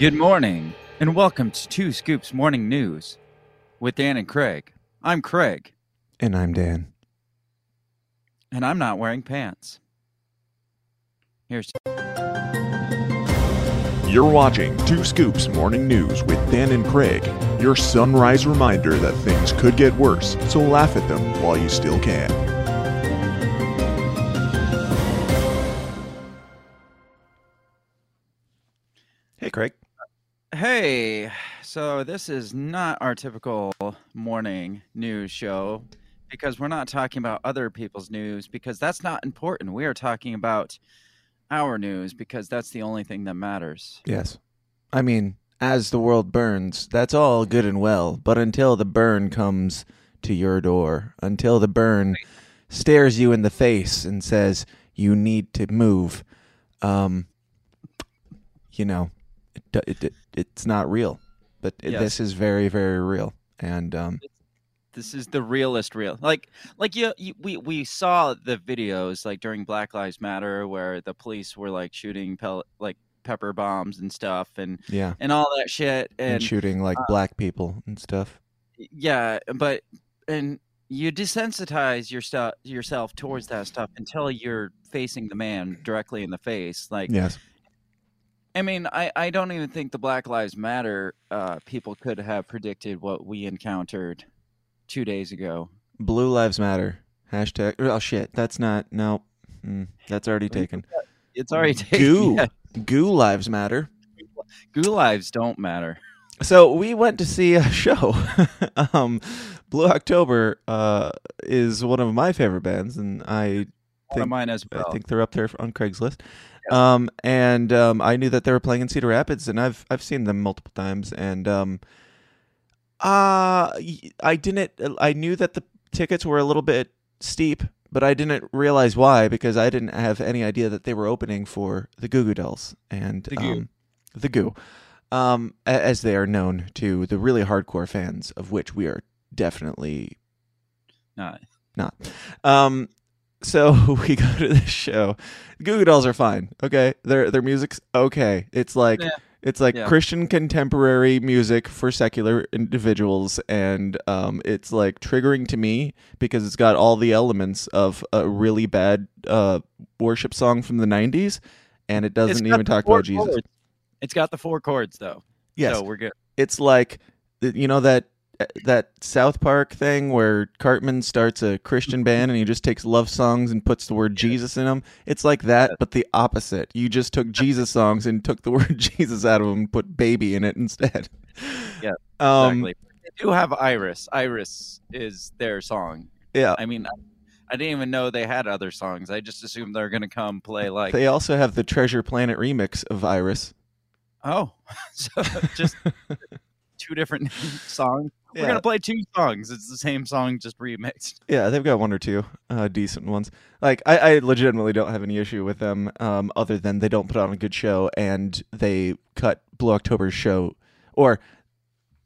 Good morning, and welcome to Two Scoops Morning News with Dan and Craig. I'm Craig, And I'm Dan. and I'm not wearing pants. Here's You're watching Two Scoops Morning News with Dan and Craig, your sunrise reminder that things could get worse, so laugh at them while you still can. Hey, so this is not our typical morning news show because we're not talking about other people's news because that's not important. We are talking about our news because that's the only thing that matters. Yes. I mean, as the world burns, that's all good and well, but until the burn comes to your door, until the burn stares you in the face and says, you need to move, um, you know, it, it, it, it's not real. But Yes. this is very, very real. And um, This is the realest real. Like like you, you we we saw the videos like during Black Lives Matter where the police were like shooting like pepper bombs and stuff and yeah, and all that shit and, and shooting like black people and stuff. yeah but and you desensitize your stu- yourself towards that stuff until you're facing the man directly in the face like Yes. I mean i i don't even think the black lives matter uh people could have predicted what we encountered two days ago Blue Lives Matter. Hashtag. Oh, shit. That's not. No. Mm, that's already taken. it's already taken Goo. yeah, Goo Lives Matter. goo lives don't matter So we went to see a show. um, Blue October uh, is one of my favorite bands, and I think well I think they're up there on Craigslist. Um, and um, I knew that they were playing in Cedar Rapids, and I've I've seen them multiple times. And um, uh, I didn't. I knew that the tickets were a little bit steep, but I didn't realize why because I didn't have any idea that they were opening for the Goo Goo Dolls and The Goo. um, the Goo, um, as they are known to the really hardcore fans, of which we are definitely Uh, not. Um, so we go to this show. Goo Goo Dolls are fine. Okay, their their music's okay. It's like Yeah. it's like Yeah. Christian contemporary music for secular individuals, and um, it's like triggering to me because it's got all the elements of a really bad uh worship song from the '90s, and it doesn't even talk about Jesus. chords. it's got the four chords though Yes, so we're good it's like you know that that South Park thing where Cartman starts a Christian band and he just takes love songs and puts the word Jesus in them. It's like that, but the opposite. You just took Jesus songs and took the word Jesus out of them and put baby in it instead. Yeah, Um, exactly they do have iris iris is their song yeah. I mean, I, I didn't even know they had other songs. I just assumed they're gonna come play like, They also have the Treasure Planet remix of Iris. oh, so just two different songs. We're Yeah. gonna play two songs. It's the same song, just remixed. Yeah, they've got one or two uh, decent ones. Like I, I legitimately don't have any issue with them, um, other than they don't put on a good show and they cut Blue October's show, or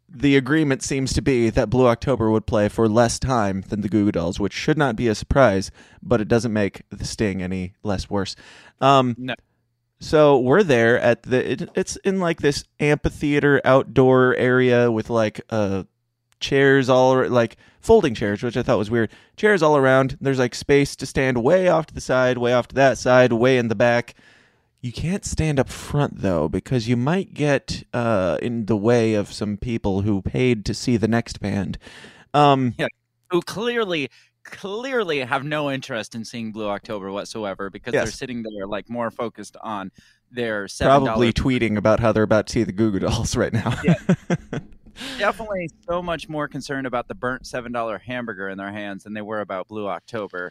the agreement seems to be that Blue October would play for less time than the Goo Goo Dolls, which should not be a surprise, but it doesn't make the sting any less worse. Um, No. So we're there at the. It, it's in like this amphitheater outdoor area with like uh chairs all like folding chairs, which I thought was weird. Chairs all around. There's like space to stand way off to the side, way off to that side, way in the back. You can't stand up front though because you might get uh, in the way of some people who paid to see the next band. Um, Who clearly, clearly have no interest in seeing Blue October whatsoever because they're sitting there like more focused on their seven probably tweeting about how they're about to see the Goo Goo Dolls right now. Yeah. Definitely so much more concerned about the burnt seven dollar hamburger in their hands than they were about Blue October.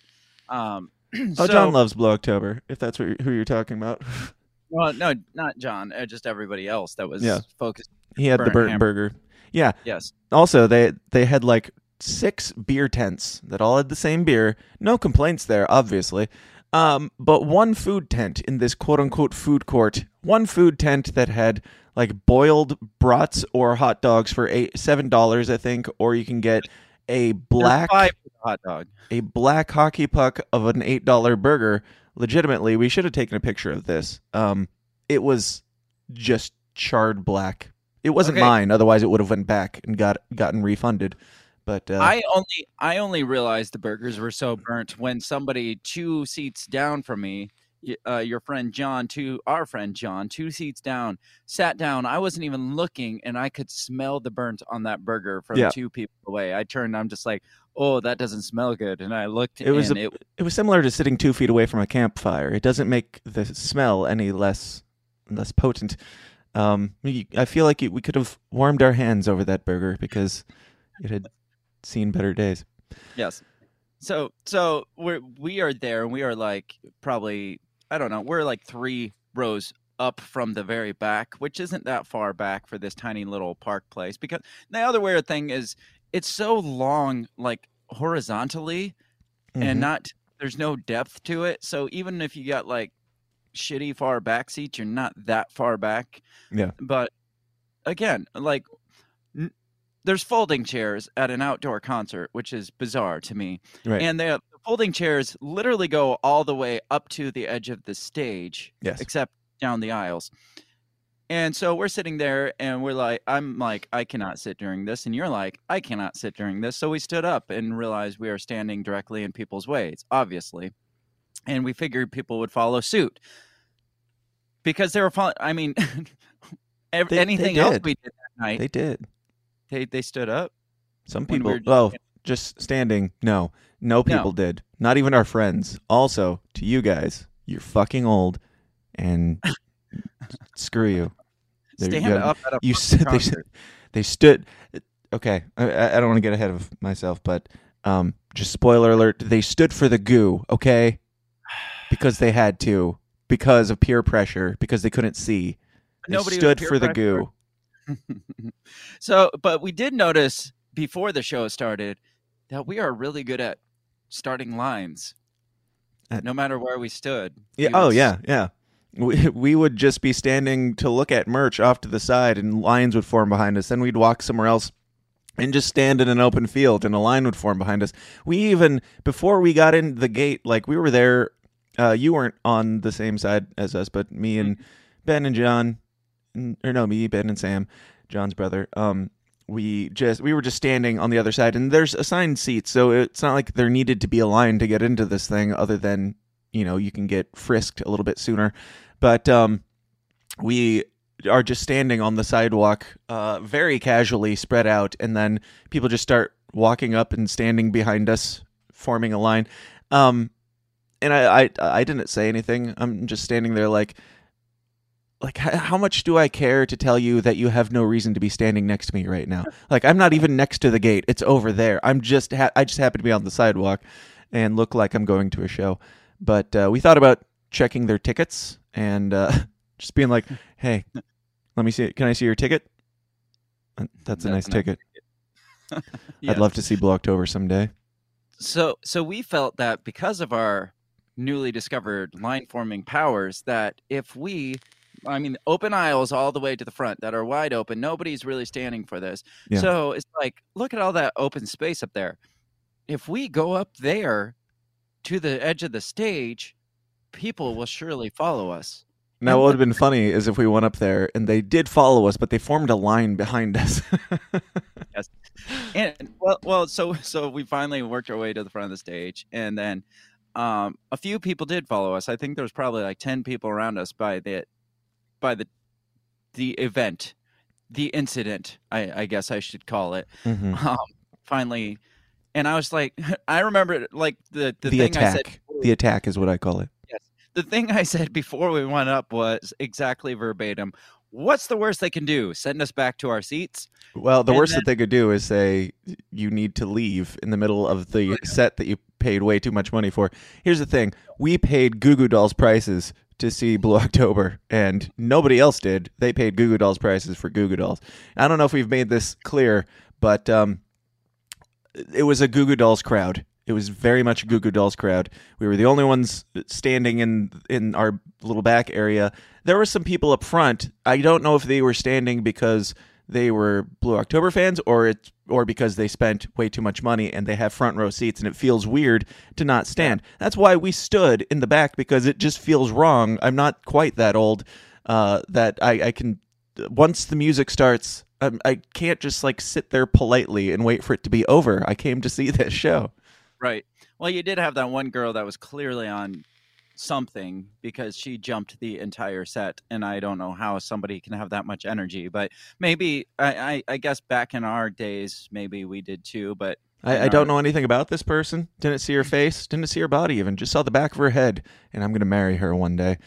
Um, oh, so- John loves Blue October. If that's what, who you're talking about, Well, no, not John. Uh, just everybody else that was Yeah. focused. he had the Burnt burnt ham- burger. Yeah, Yes. also they they had like six beer tents that all had the same beer no complaints there obviously um, but one food tent in this quote unquote food court one food tent that had like boiled brats or hot dogs for eight seven dollars i think or you can get a black Five for the hot dog. a black hockey puck of an eight dollar burger legitimately we should have taken a picture of this um, it was just charred black. It wasn't Okay. mine, otherwise it would have went back and got gotten refunded. But uh, I only I only realized the burgers were so burnt when somebody two seats down from me, uh, your friend John, two our friend John, two seats down, sat down. I wasn't even looking, and I could smell the burnt on that burger from Yeah. two people away. I turned. I'm just like, oh, that doesn't smell good, and I looked. It was and a- it, it was similar to sitting two feet away from a campfire. It doesn't make the smell any less less potent. Um, I feel like we could have warmed our hands over that burger because it had seen better days. Yes. So so we're we are there and we are like probably I don't know, we're like three rows up from the very back, which isn't that far back for this tiny little park place. Because the other weird thing is it's so long like horizontally Mhm. and not there's no depth to it. So even if you got like shitty far back seats, you're not that far back. Yeah. But again, like n- there's folding chairs at an outdoor concert, which is bizarre to me. Right. And the the folding chairs literally go all the way up to the edge of the stage, yes. except down the aisles. And so we're sitting there and we're like, I'm like, I cannot sit during this. And you're like, I cannot sit during this. So we stood up and realized we are standing directly in people's ways, obviously. And we figured people would follow suit because they were following. I mean, They- they anything else we did that night, They did. they, they stood up. Some people, we people. Just standing. No, no people did. Not even our friends. Also, to you guys, you're fucking old, and screw you. There you Stand go. up at a You said they concert. they stood. Okay, I- I, I don't want to get ahead of myself, but um, just spoiler alert: they stood for the goo. Okay, because they had to, because of peer pressure, because they couldn't see. They Nobody was stood peer for the pressure. goo. so, but we did notice before the show started that we are really good at starting lines, no matter where we stood. Yeah. We Oh, would yeah, yeah. We we would just be standing to look at merch off to the side, and lines would form behind us. Then we'd walk somewhere else and just stand in an open field, and a line would form behind us. We even before we got in the gate, like we were there. Uh, you weren't on the same side as us, but me and Ben and John, or no, me, Ben and Sam, John's brother. Um, we just we were just standing on the other side, and there's assigned seats, so it's not like there needed to be a line to get into this thing, other than you know you can get frisked a little bit sooner. But um, we are just standing on the sidewalk, uh, very casually spread out, and then people just start walking up and standing behind us, forming a line. Um, and I, I I didn't say anything. I'm just standing there like like how much do I care to tell you that you have no reason to be standing next to me right now? Like I'm not even next to the gate. It's over there. I'm just ha- I just happen to be on the sidewalk and look like I'm going to a show. But uh, we thought about checking their tickets and uh, just being like, "Hey, let me see. Can I see your ticket?" That's a nice a ticket. Yeah. I'd love to see Blue October someday. So, so we felt that because of our newly discovered line forming powers, that if we, I mean, open aisles all the way to the front that are wide open, nobody's really standing for this. Yeah. So it's like, look at all that open space up there. If we go up there to the edge of the stage, people will surely follow us. Now, what would have been funny is if we went up there and they did follow us, but they formed a line behind us. yes, and well, well, so so we finally worked our way to the front of the stage, and then um, a few people did follow us. I think there was probably like ten people around us by the by the the event, the incident. I, I guess I should call it. Mhm. Um, finally, and I was like, I remember like the the, The, thing I said. attack. The attack is what I call it. Yes, The thing I said before we went up was exactly verbatim. What's the worst they can do? Send us back to our seats? Well, the And worst then- that they could do is say you need to leave in the middle of the set that you paid way too much money for. Here's the thing: we paid Goo Goo Dolls prices to see Blue October, and nobody else did. They paid Goo Goo Dolls prices for Goo Goo Dolls. I don't know if we've made this clear, but um, it was a Goo Goo Dolls crowd. It was very much a Goo Goo Dolls crowd. We were the only ones standing in in our little back area. There were some people up front. I don't know if they were standing because they were Blue October fans or it's or because they spent way too much money and they have front row seats and it feels weird to not stand. That's why we stood in the back because it just feels wrong. I'm not quite that old uh, that I, I can once the music starts, um, I can't just like sit there politely and wait for it to be over. I came to see this show. Right. Well, you did have that one girl that was clearly on something because she jumped the entire set, and I don't know how somebody can have that much energy. But maybe I, I, I guess back in our days, maybe we did too. But I, I don't know anything about this person. Didn't see her face. Didn't see her body. Even just saw the back of her head, and I'm gonna marry her one day.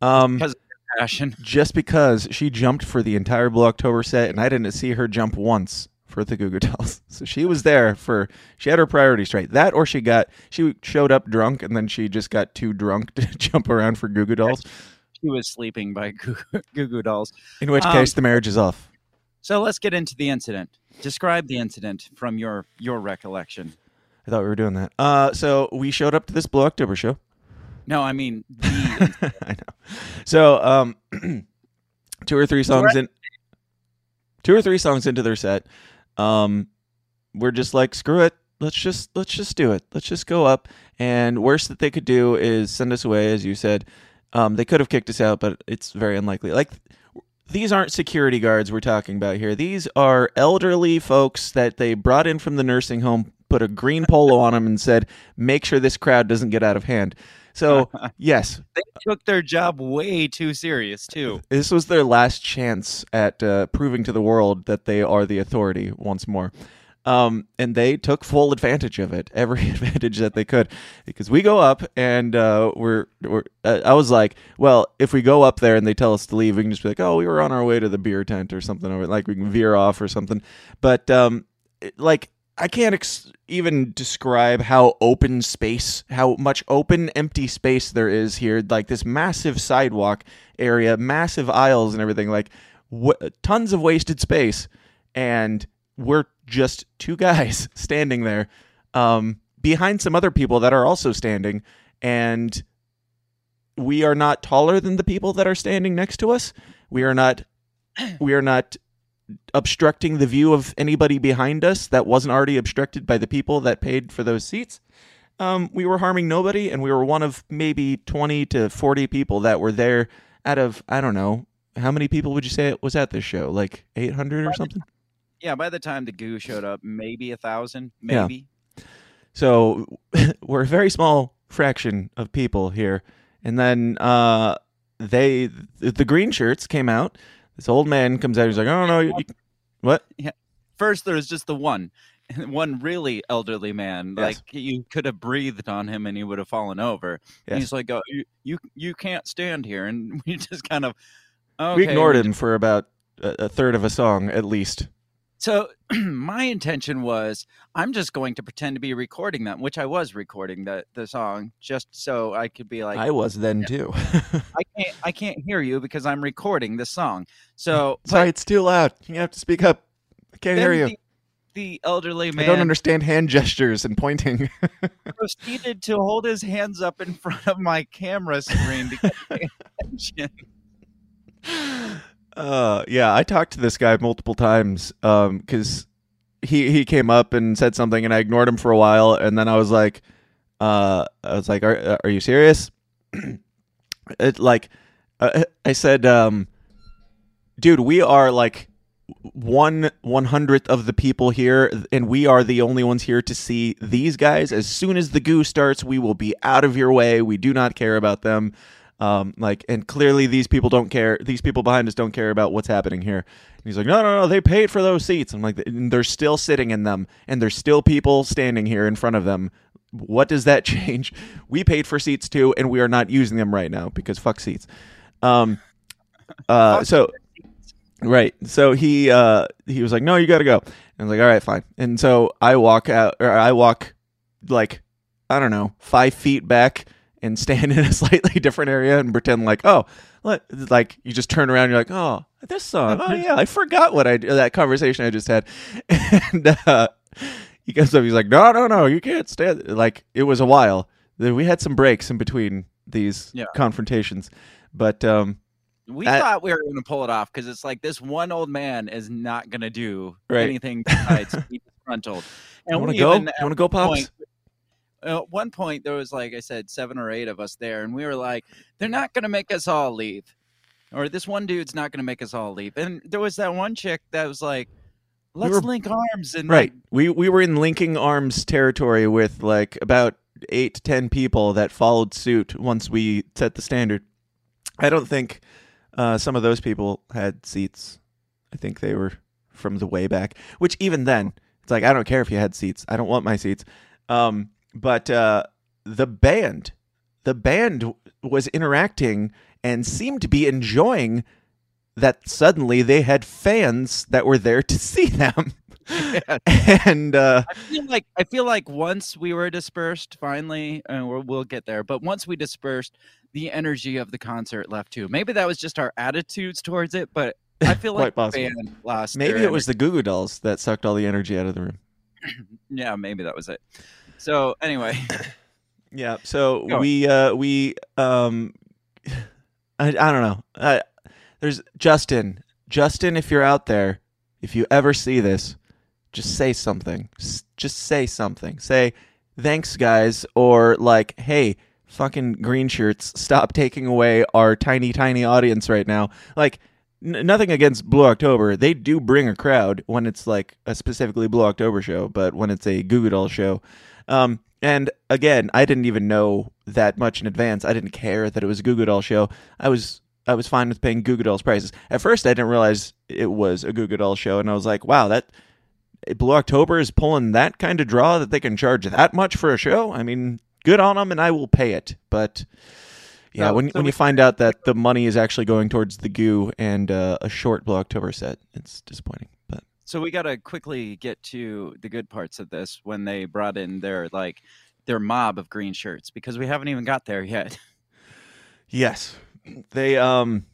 Um, because of passion. just because she jumped for the entire Blue October set, and I didn't see her jump once for the Goo Goo Dolls. So she was there for she had her priorities straight. That or she got she showed up drunk, and then she just got too drunk to jump around for Goo Goo Dolls. She was sleeping by Goo Goo Goo Dolls. In which Um, case, the marriage is off. So let's get into the incident. Describe the incident from your your recollection. I thought we were doing that. Uh, so we showed up to this Blue October show. No, I mean the I know. So, um, two or three songs in, two or three songs into their set, um, we're just like, screw it. Let's just let's just do it. Let's just go up. And worst that they could do is send us away, as you said. Um, they could have kicked us out, but it's very unlikely. Like these aren't security guards we're talking about here. These are elderly folks that they brought in from the nursing home, put a green polo on them, and said, "Make sure this crowd doesn't get out of hand." So yes, they took their job way too serious too. this was their last chance at uh, proving to the world that they are the authority once more. Um, and they took full advantage of it, every advantage that they could, because we go up and uh, we're, we're uh, I was like, well, if we go up there and they tell us to leave, we can just be like, oh, we were on our way to the beer tent or something, or like we can veer off or something. But um, it- like I can't ex- even describe how open space, how much open, empty space there is here. Like this massive sidewalk area, massive aisles and everything. Like tons of wasted space, and we're just two guys standing there, um, behind some other people that are also standing, and we are not taller than the people that are standing next to us. We are not. We are not obstructing the view of anybody behind us that wasn't already obstructed by the people that paid for those seats. Um, we were harming nobody, and we were one of maybe 20 to 40 people that were there out of, I don't know, how many people would you say it was at this show? Like 800 or something? Yeah, by the time the goo showed up, maybe a thousand, Yeah. maybe. So we're a very small fraction of people here. And then uh, they, the green shirts came out. This old man comes out. He's like, oh, no, you, you- what? First, there was just the one, one really elderly man. Yes. Like you could have breathed on him and he would have fallen over. And Yes. he's like, "Oh, you, you, you can't stand here," and we just kind of. Okay. we ignored him for about a, a third of a song at least. So my intention was I'm just going to pretend to be recording them, which I was recording the the song just so I could be like I was then too. I can't I can't hear you because I'm recording the song. So Sorry, it's too loud. You have to speak up. I can't hear you. The, the elderly I don't understand hand gestures and pointing. proceeded to hold his hands up in front of my camera screen to get my attention. Uh, yeah, I talked to this guy multiple times because he he came up and said something, and I ignored him for a while, and then I was like, uh, I was like, are are you serious? it like I said, um, dude, we are like one one hundredth of the people here, and we are the only ones here to see these guys. As soon as the goo starts, we will be out of your way. We do not care about them. Um, like, and clearly these people don't care. These people behind us don't care about what's happening here. And he's like, no, no, no, they paid for those seats. I'm like, they're still sitting in them, and there's still people standing here in front of them. What does that change? We paid for seats too, and we are not using them right now because fuck seats. Um, uh, so right, so he uh he was like, no, you got to go. And I was like, all right, fine. And so I walk out, or I walk like I don't know, five feet back and stand in a slightly different area and pretend like, oh, like you just turn around, and you're like, oh, this song, oh yeah, I forgot what I that conversation I just had, and uh, he comes up, he's like, no, no, no, you can't stand. Like it was a while. Then We had some breaks in between these Yeah. confrontations, but um, We thought we were going to pull it off because it's like this one old man is not going to do Right. anything besides be disgruntled. you want to go? You want to go, pops? point- At one point, there was like I said, seven or eight of us there, and we were like, "They're not going to make us all leave." or this one dude's not going to make us all leave. And there was that one chick that was like, "Let's were- link arms." And Right. like, We we were in linking arms territory with like about eight to ten people that followed suit once we set the standard. I don't think uh, some of those people had seats. I think they were from the way back. Which even then, it's like I don't care if you had seats. I don't want my seats. Um, but uh, the band, the band was interacting and seemed to be enjoying that suddenly they had fans that were there to see them. Yeah. and uh, I feel like I feel like once we were dispersed, finally, and we'll, we'll get there. But once we dispersed, the energy of the concert left too. Maybe that was just our attitudes towards it, but I feel like the possible. band lost. maybe it was the Goo Goo Dolls that sucked all the energy out of the room. yeah, maybe that was it. So anyway, Yeah. So Go. we uh we um I, I don't know. Uh, there's Justin. Justin, if you're out there, if you ever see this, just say something. S- Just say something. Say thanks guys or like hey, fucking green shirts, stop taking away our tiny tiny audience right now. Like n- nothing against Blue October. They do bring a crowd when it's like a specifically Blue October show, but when it's a Goo Goo Doll show, um, and again, I didn't even know that much in advance. I didn't care that it was a Goo Goo Doll show. I was I was fine with paying Goo Goo Dolls prices. At first, I didn't realize it was a Goo Goo Doll show, and I was like, wow, that Blue October is pulling that kind of draw that they can charge that much for a show. I mean, good on them, and I will pay it. But yeah, So- when so when we- you find out that the money is actually going towards the goo and uh, a short Blue October set, it's disappointing. So we got to quickly get to the good parts of this when they brought in their like their mob of green shirts because we haven't even got there yet. Yes, they um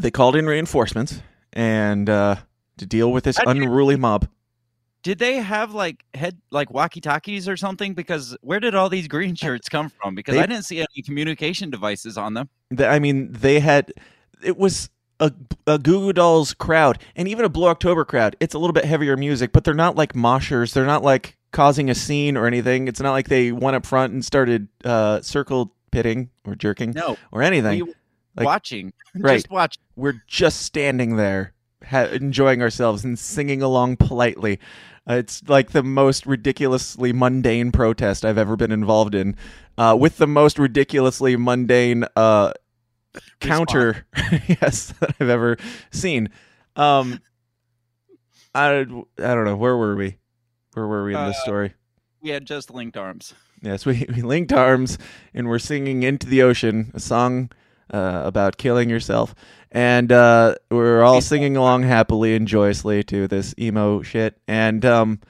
they called in reinforcements and uh to deal with this unruly mob. Did they have like head like walkie talkies or something? Because where did all these green shirts come from? Because They- I didn't see any communication devices on them. The- I mean, they had it was a, a Goo Goo Dolls crowd and even a Blue October crowd. It's a little bit heavier music, but they're not like moshers. They're not like causing a scene or anything. It's not like they went up front and started uh circle pitting or jerking No, or anything. we like- watching, Right. just watch. we're just standing there ha- enjoying ourselves and singing along politely uh, it's like the most ridiculously mundane protest i've ever been involved in uh, with the most ridiculously mundane uh, counter yes that i've ever seen um, I, I don't know where were we where were we in this Uh, story We had just linked arms. Yes, we, we linked arms and we're singing Into the Ocean, a song uh, about killing yourself. And uh, we're all singing along happily and joyously to this emo shit. And um,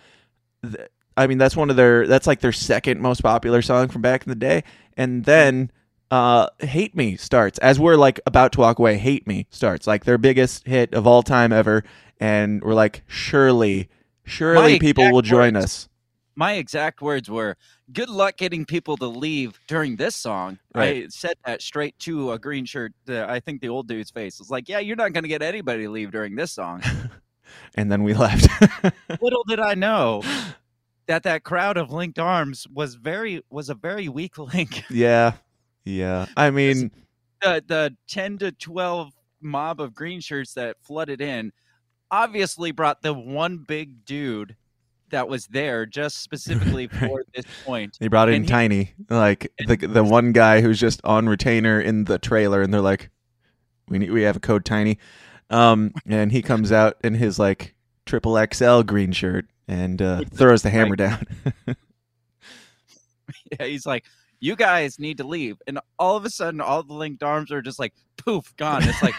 th- I mean, that's one of their, that's like their second most popular song from back in the day. And then uh, Hate Me starts. As we're like about to walk away, Hate Me starts. Like their biggest hit of all time ever. And we're like, surely, surely people will join words. us. My exact words were, "Good luck getting people to leave during this song." I said that straight to a green shirt. Uh, I think the old dude's face was like, "Yeah, you're not going to get anybody to leave during this song." And then we left. Little did I know that that crowd of linked arms was very was a very weak link. Yeah. Yeah. I mean, the the 10 to 12 mob of green shirts that flooded in obviously brought the one big dude that was there just specifically Right. for this point. they brought in he- Tiny, like the the one guy who's just on retainer in the trailer, and they're like, "We need, we have a code Tiny," um, and he comes out in his like triple XL green shirt and uh, throws the hammer down. Yeah, he's like, "You guys need to leave." And all of a sudden all the linked arms are just like poof, gone. It's like,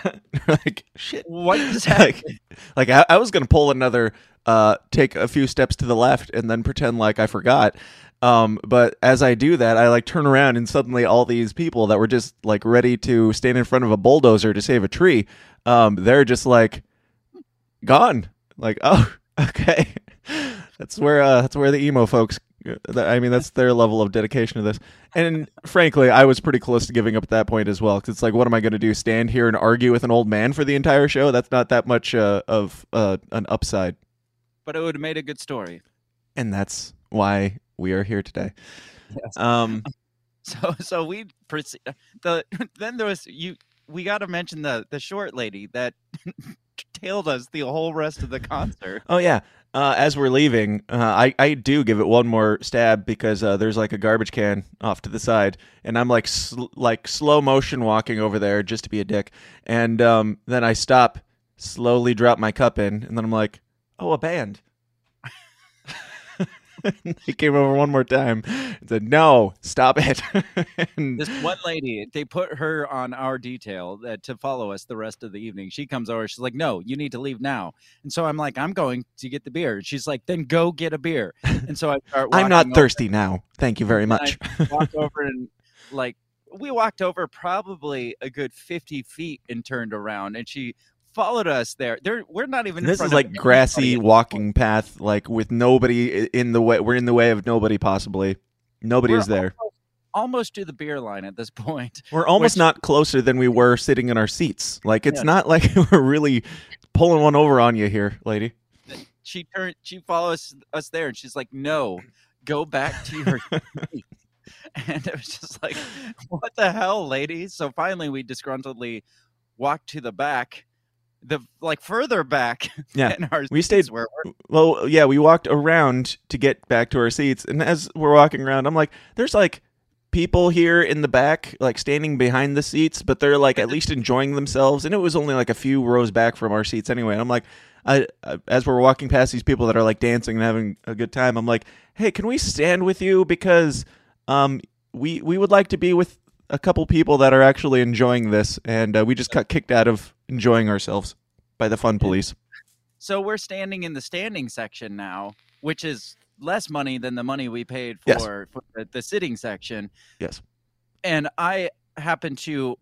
like shit. what is happening? Like, like I, I was gonna pull another, uh, take a few steps to the left and then pretend like I forgot. Um, but as I do that, I like turn around and suddenly all these people that were just like ready to stand in front of a bulldozer to save a tree, um, they're just like gone. Like, oh, okay. That's where uh, that's where the emo folks. I mean, that's their level of dedication to this. And frankly, I was pretty close to giving up at that point as well. Because it's like, what am I going to do? Stand here and argue with an old man for the entire show? That's not that much uh, of uh, an upside. But it would have made a good story. And that's why we are here today. Yes. Um, So so we proceed. The then there was you we got to mention the the short lady that tailed us the whole rest of the concert. Oh yeah. Uh, as we're leaving, uh, I I do give it one more stab because uh, there's like a garbage can off to the side, and I'm like sl- like slow motion walking over there just to be a dick, and um, then I stop, slowly drop my cup in, and then I'm like, oh, a band. he came over one more time and said, "No, stop it." and, This one lady, they put her on our detail that to follow us the rest of the evening. She comes over, she's like, "No, you need to leave now." And so I'm like, "I'm going to get the beer." She's like, "Then go get a beer." And so I start. I'm not thirsty now. Thank you very And much. over, walk over and like we walked over probably a good 50 feet and turned around, and she followed us there. There, we're not even. in this is like grassy walking path, like with nobody in the way. We're in the way of nobody, possibly. Nobody We're is there. Almost, almost to the beer line at this point. We're almost which- not closer than we were sitting in our seats. Like it's Yeah. not like we're really pulling one over on you here, lady. She turned. She follows us there, and she's like, "No, go back to your." seat." and it was just like, "What the hell, lady?" So finally, we disgruntledly walked to the back, the like further back. Yeah. We stayed- where Well, yeah, we walked around to get back to our seats, and as we're walking around, I'm like, "There's like people here in the back, like standing behind the seats, but they're like at least enjoying themselves." And it was only like a few rows back from our seats anyway. And I'm like, I, I as we're walking past these people that are like dancing and having a good time, I'm like, "Hey, can we stand with you because um we we would like to be with a couple people that are actually enjoying this, and uh, we just got kicked out of enjoying ourselves by the fun police." So we're standing in the standing section now, which is less money than the money we paid for, Yes. for the, the sitting section. Yes. And I happen to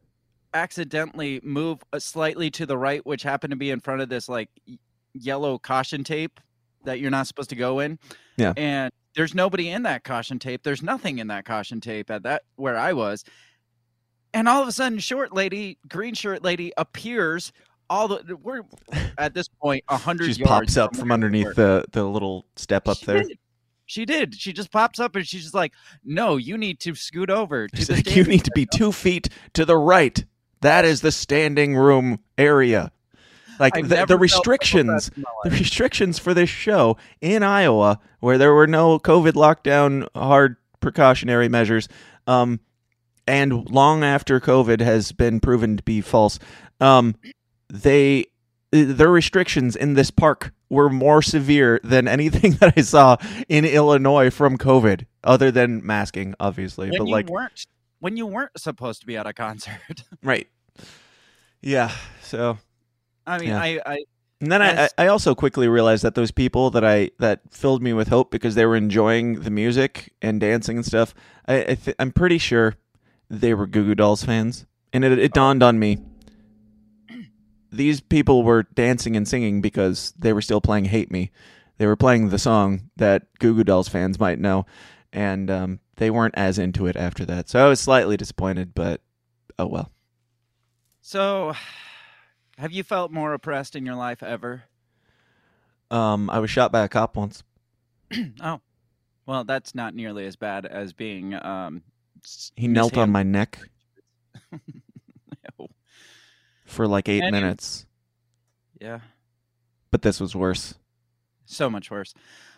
accidentally move uh, slightly to the right, which happened to be in front of this like yellow caution tape that you're not supposed to go in. Yeah. And there's nobody in that caution tape. There's nothing in that caution tape at that where I was. And all of a sudden, short lady, green shirt lady appears. All the we're at this point a hundred She pops up from from underneath the the little step up She there. did. She did. She just pops up and she's just like, "No, you need to scoot over to the like, you need to be two feet to the right. That is the standing room area. Like the, the restrictions, oppressed in my the restrictions for this show in Iowa, where there were no COVID lockdown, hard precautionary measures, um, and long after COVID has been proven to be false, um, they their restrictions in this park were more severe than anything that I saw in Illinois from COVID, other than masking, obviously. when but you like, weren't when you weren't supposed to be at a concert. right? Yeah. So I mean, Yeah. I, I And then I, I I also quickly realized that those people that I that filled me with hope because they were enjoying the music and dancing and stuff. I, I th- I'm pretty sure they were Goo Goo Dolls fans, and it it dawned on me. These people were dancing and singing because they were still playing "Hate Me." They were playing the song that Goo Goo Dolls fans might know, and um, they weren't as into it after that. So I was slightly disappointed, but oh well. so have you felt more oppressed in your life ever? Um, I was shot by a cop once. oh, well, that's not nearly as bad as being. Um, He knelt on my neck No. for like eight And minutes, Yeah, but this was worse. so much worse.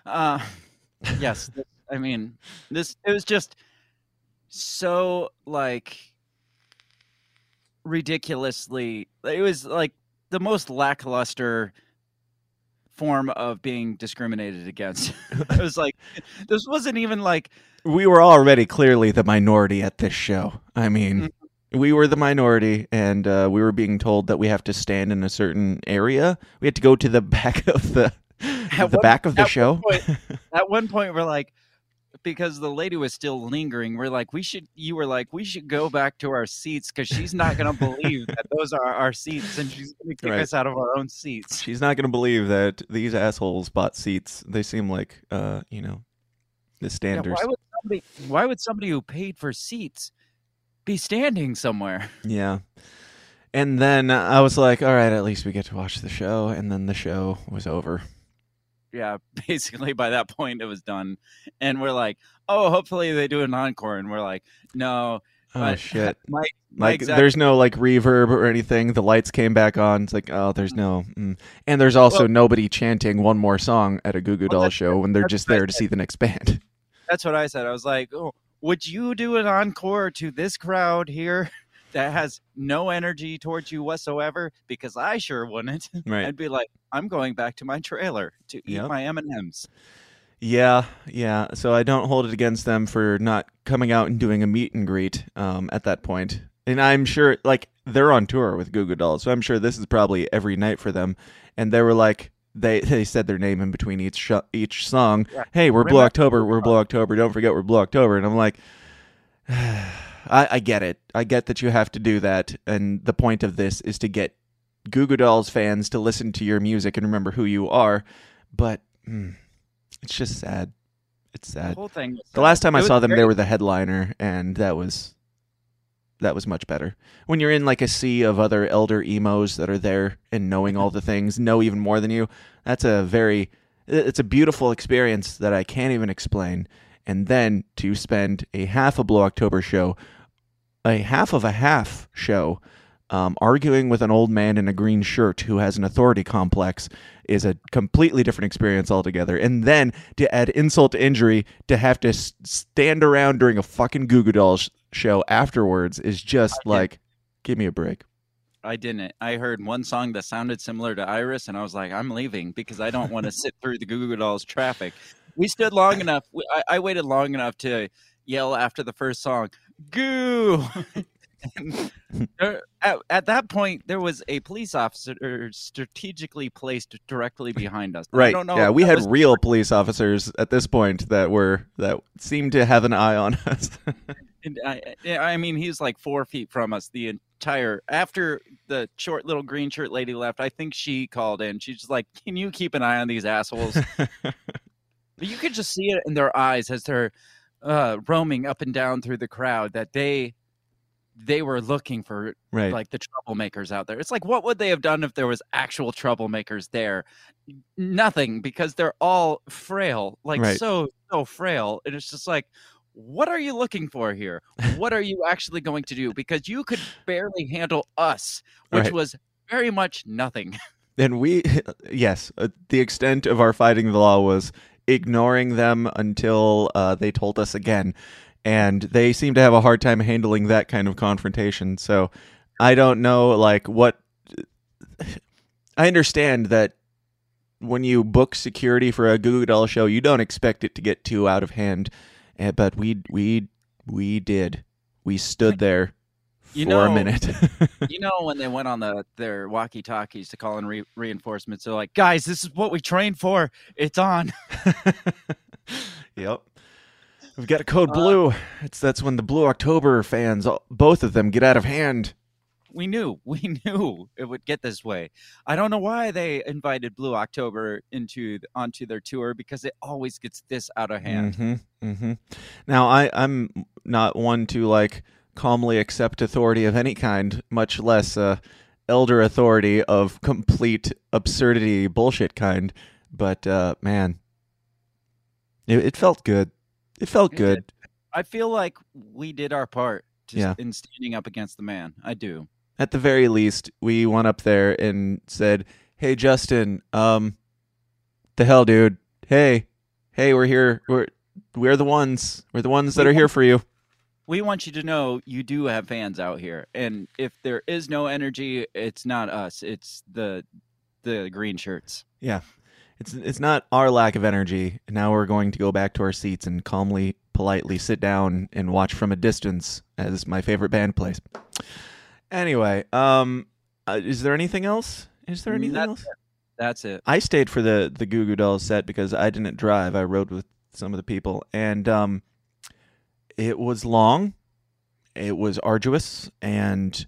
Uh, yes, I mean this. It was just so like ridiculously. It was like the most lackluster form of being discriminated against. it was like this wasn't even like We were already clearly the minority at this show. I mean, we were the minority, and uh, we were being told that we have to stand in a certain area. We had to go to the back of the At the one- back of the show. point- at one point we're like because the lady was still lingering we're like we should you were like we should go back to our seats because she's not going to believe that those are our seats and she's going to kick Right. us out of our own seats She's not going to believe that these assholes bought seats. They seem like, uh, you know, the Yeah, standards. why would somebody why would somebody who paid for seats be standing somewhere Yeah. And then I was like, all right, at least we get to watch the show. And then the show was over. Yeah basically by that point it was done and we're like oh hopefully they do an encore and we're like no Oh shit! My, my Like exact- there's no like reverb or anything. The lights came back on. It's like oh, there's no. Mm. And there's also Well- nobody chanting one more song at a Goo Goo Well, Dolls show when they're just there to see the next band. that's what I said. I was like, oh, would you do an encore to this crowd here that has no energy towards you whatsoever? Because I sure wouldn't. Right. I'd be like, I'm going back to my trailer to eat Yep. my M and M's. Yeah, yeah. So I don't hold it against them for not coming out and doing a meet and greet um, at that point. And I'm sure, like, they're on tour with Goo Goo Dolls, so I'm sure this is probably every night for them. And they were like, they they said their name in between each sh- each song. Yeah. Hey, we're Blue October. We're Blue October. Don't forget we're Blue October. And I'm like, I, I get it. I get that you have to do that. And the point of this is to get Goo Goo Dolls fans to listen to your music and remember who you are. But mm, it's just sad. It's sad. The whole thing. The last time I It was saw them, very- they were the headliner, and that was that was much better. When you're in like a sea of other elder emos that are there and knowing all the things, know even more than you, that's a very it's a beautiful experience that I can't even explain. And then to spend a half a Blue October show, a half of a half show, um, arguing with an old man in a green shirt who has an authority complex is a completely different experience altogether. And then to add insult to injury, to have to s- stand around during a fucking Goo Goo Dolls show afterwards is just like, give me a break. I didn't. I heard one song that sounded similar to Iris, and I was like, I'm leaving because I don't want to sit through the Goo Goo Dolls traffic. We stood long enough. we- I, I waited long enough to yell after the first song, "Goo!" And there- at, at that point, there was a police officer strategically placed directly behind us. Right. don't know yeah, we had real police officers at this point that were that seemed to have an eye on us. I, I mean, he's like four feet from us the entire. After the short little green shirt lady left, I think she called in. She's just like, "Can you keep an eye on these assholes?" But you could just see it in their eyes as they're uh, roaming up and down through the crowd that they they were looking for right. like the troublemakers out there. It's like what would they have done if there was actual troublemakers there? Nothing because they're all frail, like Right. so so frail. And it's just like what are you looking for here? What are you actually going to do? Because you could barely handle us, which Right. was very much nothing. And we, yes, uh, the extent of our fighting the law was ignoring them until uh, they told us again. And they seem to have a hard time handling that kind of confrontation. So I don't know, like, what. I understand that when you book security for a Goo Goo Doll show, you don't expect it to get too out of hand. eh, But we, we, we did. We stood there You for a know- minute. you know when they went on the their walkie talkies to call in re- reinforcements, they're like, "Guys, this is what we trained for. It's on." yep. We've got a code Uh, blue. It's that's when the Blue October fans, both of them, get out of hand. We knew, we knew it would get this way. I don't know why they invited Blue October into onto their tour because it always gets this out of hand. hmm hmm Now, I I'm not one to like calmly accept authority of any kind, much less uh, elder authority of complete absurdity bullshit kind. But uh, man, it, it felt good. It felt It good. I feel like we did our part just Yeah. in standing up against the man. I do. at the very least, we went up there and said, "Hey, Justin, um, the hell, dude. Hey, hey, we're here. We're we're the ones. We're the ones that are here for you." We want you to know you do have fans out here, and if there is no energy, it's not us. It's the the green shirts. Yeah. It's it's not our lack of energy. Now we're going to go back to our seats and calmly, politely sit down and watch from a distance as my favorite band plays. Anyway, um, uh, is there anything else? Is there anything That's else? That's it. I stayed for the the Goo Goo Dolls set because I didn't drive. I rode with some of the people, and um, it was long, it was arduous, and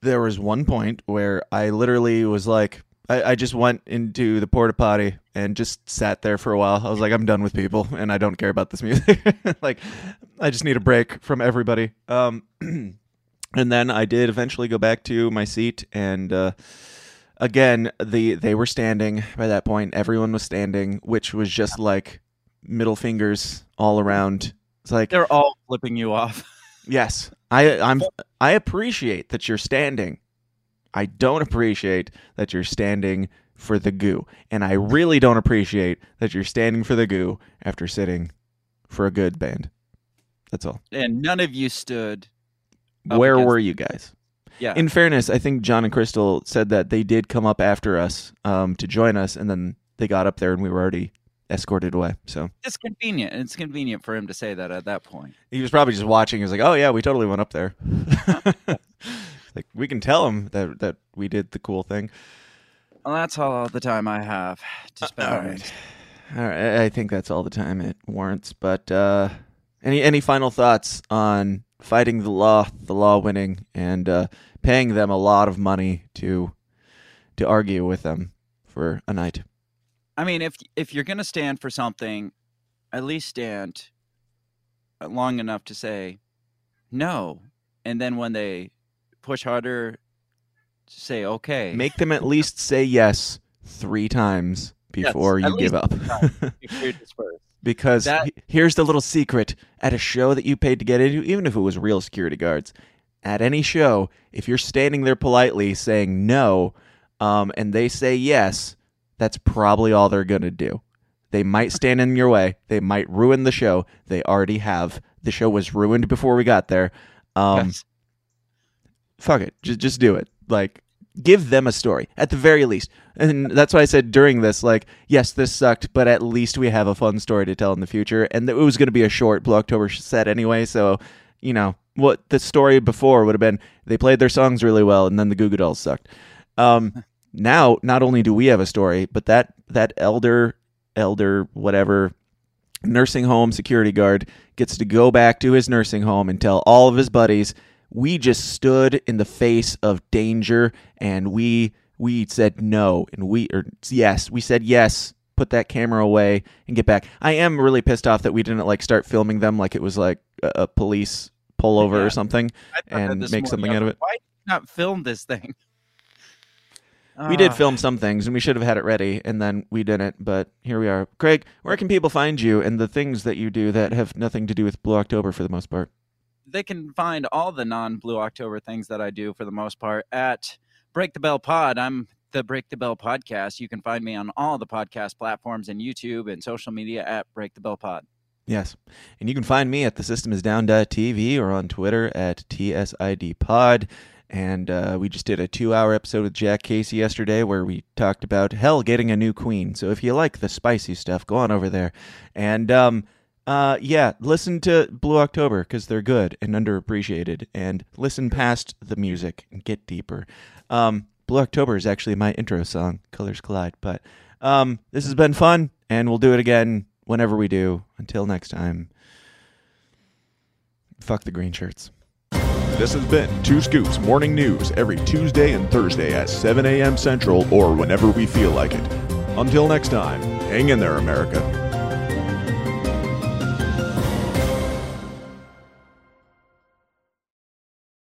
there was one point where I literally was like, I, I just went into the porta potty and just sat there for a while. I was like, I'm done with people, and I don't care about this music. like, I just need a break from everybody. Um, and then I did eventually go back to my seat and. Uh, again the they were standing by that point everyone was standing which was just like middle fingers all around it's like They're all flipping you off. Yes, I I'm I appreciate that you're standing. I don't appreciate that you're standing for the goo, and I really don't appreciate that you're standing for the goo after sitting for a good band. That's all. And none of you stood. Where were you guys? Yeah. In fairness, I think John and Crystal said that they did come up after us um, to join us, and then they got up there and we were already escorted away. So it's convenient. It's convenient for him to say that at that point. he was probably just watching. He was like, "Oh yeah, we totally went up there." like we can tell him that that we did the cool thing. Well, that's all the time I have to spend. all right. All right, I- I think that's all the time it warrants. But uh, any any final thoughts on fighting the law, the law winning, and uh, paying them a lot of money to to argue with them for a night? I mean, if if you're going to stand for something, at least stand long enough to say no, and then when they push harder, say okay. Make them at least say yes three times before at you give up. if you're dispersed. because That- here's the little secret at a show that you paid to get into, even if it was real security guards. At any show, if you're standing there politely saying no, um, and they say yes, that's probably all they're gonna do. They might stand in your way. They might ruin the show. They already have. The show was ruined before we got there. Um, Yes. fuck it just just do it like give them a story at the very least and that's why i said during this like yes this sucked but at least we have a fun story to tell in the future and it was going to be a short blue october set anyway so you know what the story before would have been they played their songs really well and then the goo Goo dolls sucked um now not only do we have a story but that that elder elder whatever nursing home security guard gets to go back to his nursing home and tell all of his buddies we just stood in the face of danger and we we said no and we or yes we said yes put that camera away and get back i am really pissed off that we didn't like start filming them like it was like a, a police pullover Yeah. or something I thought that and make something out of it. Why not film this thing? We did Ah. film some things and we should have had it ready and then we didn't but here we are craig where can people find you and the things that you do that have nothing to do with blue october for the most part they can find all the non Blue October things that I do for the most part at Break the Bell Pod. I'm the Break the Bell Podcast. You can find me on all the podcast platforms and YouTube and social media at Break the Bell Pod. Yes. And you can find me at the system is down.tv or on Twitter at TSIDpod. And uh, we just did a two hour episode with Jack Casey yesterday where we talked about hell getting a new queen. So if you like the spicy stuff, go on over there. And um, uh, yeah, listen to Blue October because they're good and underappreciated. And listen past the music and get deeper. Um, Blue October is actually my intro song, Colors Collide. But um, this has been fun, and we'll do it again whenever we do. Until next time, fuck the green shirts. This has been Two Scoops Morning News every Tuesday and Thursday at 7 a.m. Central or whenever we feel like it. Until next time, hang in there, America.